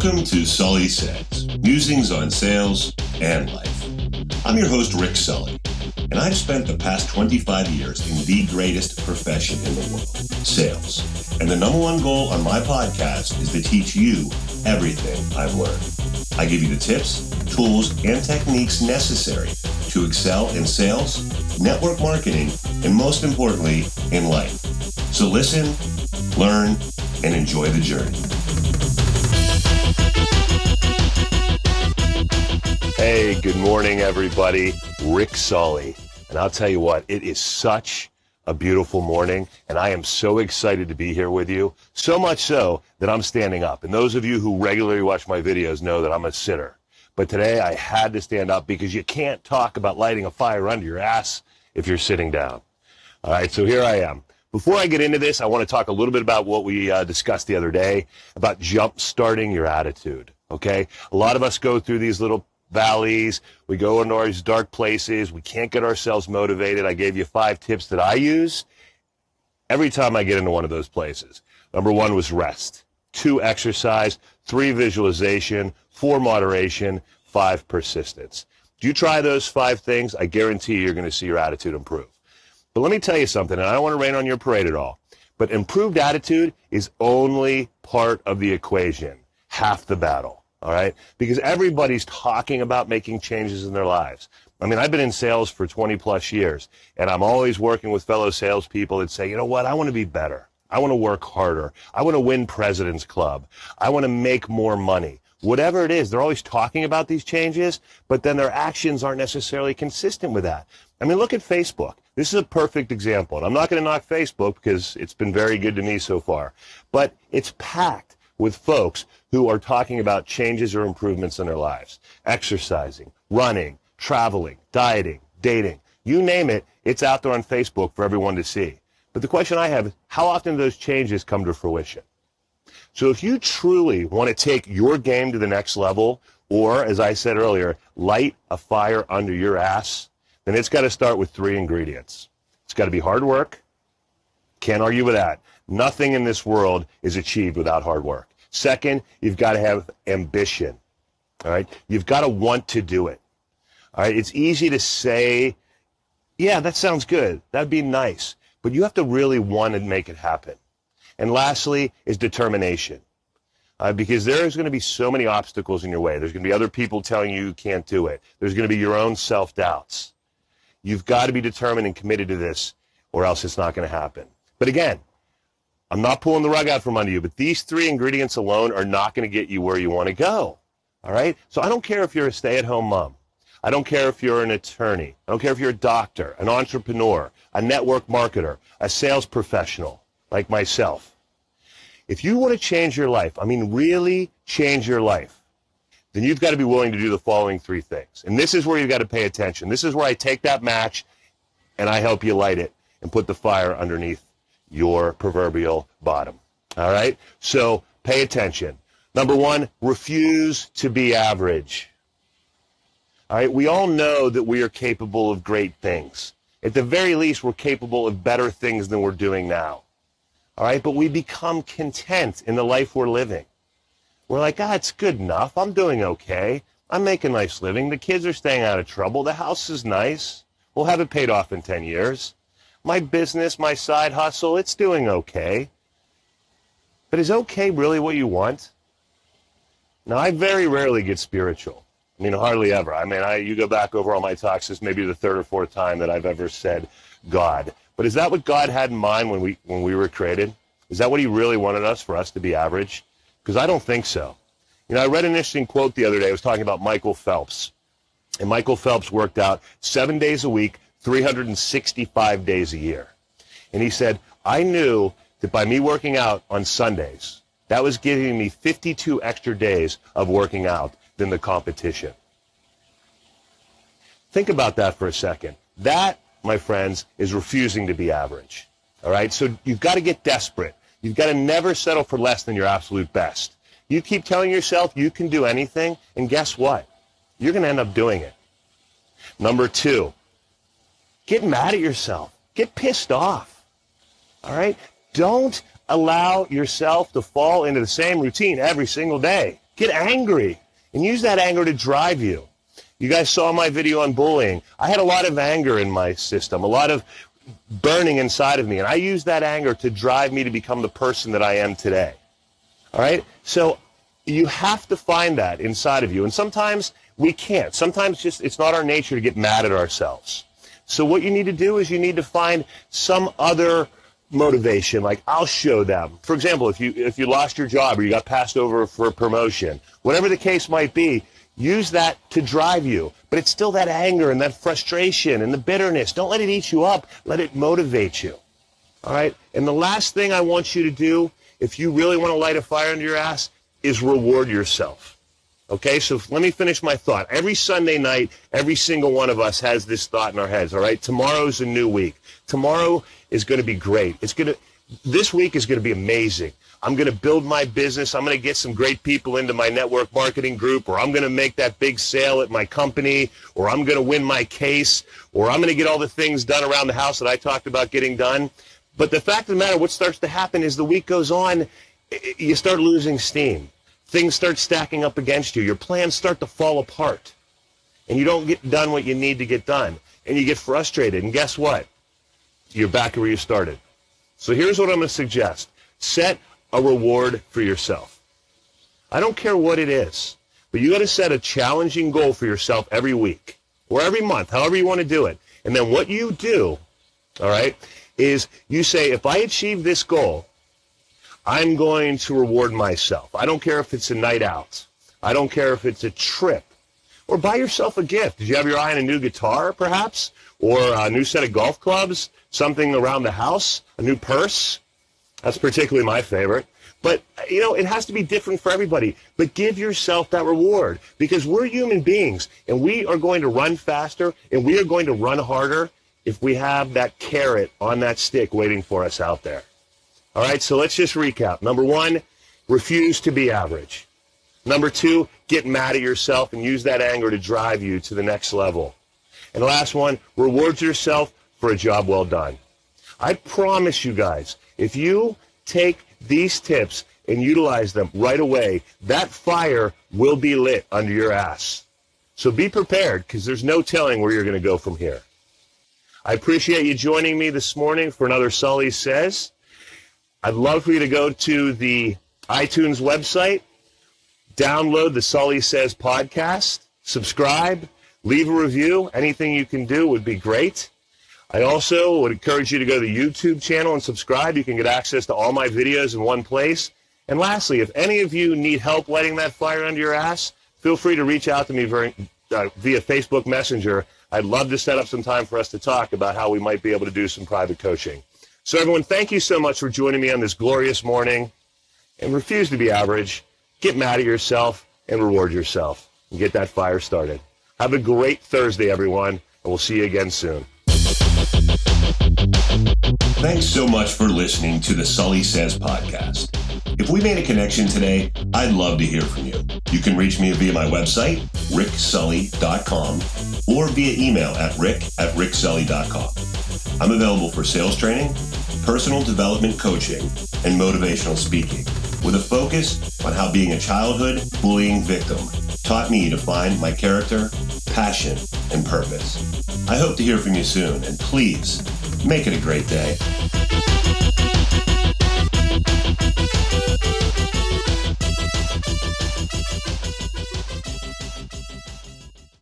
Welcome to Sully Says, musings on sales and life. I'm your host, Rick Sully, and I've spent the past 25 years in the greatest profession in the world, sales. And the number one goal on my podcast is to teach you everything I've learned. I give you the tips, tools, and techniques necessary to excel in sales, network marketing, and most importantly, in life. So listen, learn, and enjoy the journey. Hey, good morning, everybody. Rick Sully. And I'll tell you what, it is such a beautiful morning, and I am so excited to be here with you. So much so that I'm standing up. And those of you who regularly watch my videos know that I'm a sitter. But today I had to stand up because you can't talk about lighting a fire under your ass if you're sitting down. All right, so here I am. Before I get into this, I want to talk a little bit about what we uh, discussed the other day about jump starting your attitude. Okay, a lot of us go through these little valleys. We go into these dark places. We can't get ourselves motivated. I gave you five tips that I use every time I get into one of those places. Number one was rest. Two, exercise. Three, visualization. Four, moderation. Five, persistence. Do you try those five things? I guarantee you're going to see your attitude improve. But let me tell you something, and I don't want to rain on your parade at all, but improved attitude is only part of the equation, half the battle. All right. Because everybody's talking about making changes in their lives. I mean, I've been in sales for 20 plus years and I'm always working with fellow salespeople that say, you know what? I want to be better. I want to work harder. I want to win President's Club. I want to make more money. Whatever it is, they're always talking about these changes, but then their actions aren't necessarily consistent with that. I mean, look at Facebook. This is a perfect example. And I'm not going to knock Facebook because it's been very good to me so far, but it's packed with folks who are talking about changes or improvements in their lives. Exercising, running, traveling, dieting, dating, you name it, it's out there on Facebook for everyone to see. But the question I have is, how often do those changes come to fruition? So if you truly want to take your game to the next level, or as I said earlier, light a fire under your ass, then it's got to start with three ingredients. It's got to be hard work. Can't argue with that. Nothing in this world is achieved without hard work. Second, you've got to have ambition. All right. You've got to want to do it. All right. It's easy to say, yeah, that sounds good. That'd be nice. But you have to really want to make it happen. And lastly is determination. Uh, because there's going to be so many obstacles in your way. There's going to be other people telling you you can't do it. There's going to be your own self doubts. You've got to be determined and committed to this, or else it's not going to happen. But again, I'm not pulling the rug out from under you, but these three ingredients alone are not going to get you where you want to go. All right? So I don't care if you're a stay at home mom. I don't care if you're an attorney. I don't care if you're a doctor, an entrepreneur, a network marketer, a sales professional like myself. If you want to change your life, I mean, really change your life, then you've got to be willing to do the following three things. And this is where you've got to pay attention. This is where I take that match and I help you light it and put the fire underneath your proverbial bottom. All right? So pay attention. Number one, refuse to be average. All right? We all know that we are capable of great things. At the very least, we're capable of better things than we're doing now. All right? But we become content in the life we're living. We're like, ah, it's good enough. I'm doing okay. I'm making a nice living. The kids are staying out of trouble. The house is nice. We'll have it paid off in 10 years my business, my side hustle, it's doing okay. But is okay really what you want? Now, I very rarely get spiritual. I mean, hardly ever. I mean, I, you go back over all my talks, this may be the third or fourth time that I've ever said God. But is that what God had in mind when we, when we were created? Is that what he really wanted us, for us to be average? Because I don't think so. You know, I read an interesting quote the other day. I was talking about Michael Phelps. And Michael Phelps worked out seven days a week, 365 days a year. And he said, I knew that by me working out on Sundays, that was giving me 52 extra days of working out than the competition. Think about that for a second. That, my friends, is refusing to be average. All right? So you've got to get desperate. You've got to never settle for less than your absolute best. You keep telling yourself you can do anything, and guess what? You're going to end up doing it. Number two, Get mad at yourself. Get pissed off. All right? Don't allow yourself to fall into the same routine every single day. Get angry and use that anger to drive you. You guys saw my video on bullying. I had a lot of anger in my system, a lot of burning inside of me, and I used that anger to drive me to become the person that I am today. All right? So you have to find that inside of you. And sometimes we can't. Sometimes just it's not our nature to get mad at ourselves. So what you need to do is you need to find some other motivation like I'll show them. For example, if you if you lost your job or you got passed over for a promotion, whatever the case might be, use that to drive you. But it's still that anger and that frustration and the bitterness. Don't let it eat you up. Let it motivate you. All right? And the last thing I want you to do if you really want to light a fire under your ass is reward yourself. Okay, so let me finish my thought. Every Sunday night, every single one of us has this thought in our heads, all right? Tomorrow's a new week. Tomorrow is going to be great. It's going to, this week is going to be amazing. I'm going to build my business. I'm going to get some great people into my network marketing group, or I'm going to make that big sale at my company, or I'm going to win my case, or I'm going to get all the things done around the house that I talked about getting done. But the fact of the matter, what starts to happen is the week goes on, you start losing steam things start stacking up against you. Your plans start to fall apart. And you don't get done what you need to get done. And you get frustrated. And guess what? You're back where you started. So here's what I'm going to suggest. Set a reward for yourself. I don't care what it is, but you got to set a challenging goal for yourself every week or every month, however you want to do it. And then what you do, all right, is you say, if I achieve this goal, I'm going to reward myself. I don't care if it's a night out. I don't care if it's a trip. Or buy yourself a gift. Did you have your eye on a new guitar, perhaps? Or a new set of golf clubs? Something around the house? A new purse? That's particularly my favorite. But, you know, it has to be different for everybody. But give yourself that reward because we're human beings and we are going to run faster and we are going to run harder if we have that carrot on that stick waiting for us out there. All right, so let's just recap. Number one, refuse to be average. Number two, get mad at yourself and use that anger to drive you to the next level. And last one, reward yourself for a job well done. I promise you guys, if you take these tips and utilize them right away, that fire will be lit under your ass. So be prepared because there's no telling where you're going to go from here. I appreciate you joining me this morning for another Sully Says. I'd love for you to go to the iTunes website, download the Sully Says podcast, subscribe, leave a review. Anything you can do would be great. I also would encourage you to go to the YouTube channel and subscribe. You can get access to all my videos in one place. And lastly, if any of you need help lighting that fire under your ass, feel free to reach out to me very, uh, via Facebook Messenger. I'd love to set up some time for us to talk about how we might be able to do some private coaching. So, everyone, thank you so much for joining me on this glorious morning. And refuse to be average. Get mad at yourself and reward yourself and get that fire started. Have a great Thursday, everyone, and we'll see you again soon. Thanks so much for listening to the Sully Says podcast. If we made a connection today, I'd love to hear from you. You can reach me via my website, ricksully.com, or via email at rick at ricksully.com. I'm available for sales training, personal development coaching, and motivational speaking, with a focus on how being a childhood bullying victim taught me to find my character, passion, and purpose. I hope to hear from you soon, and please make it a great day.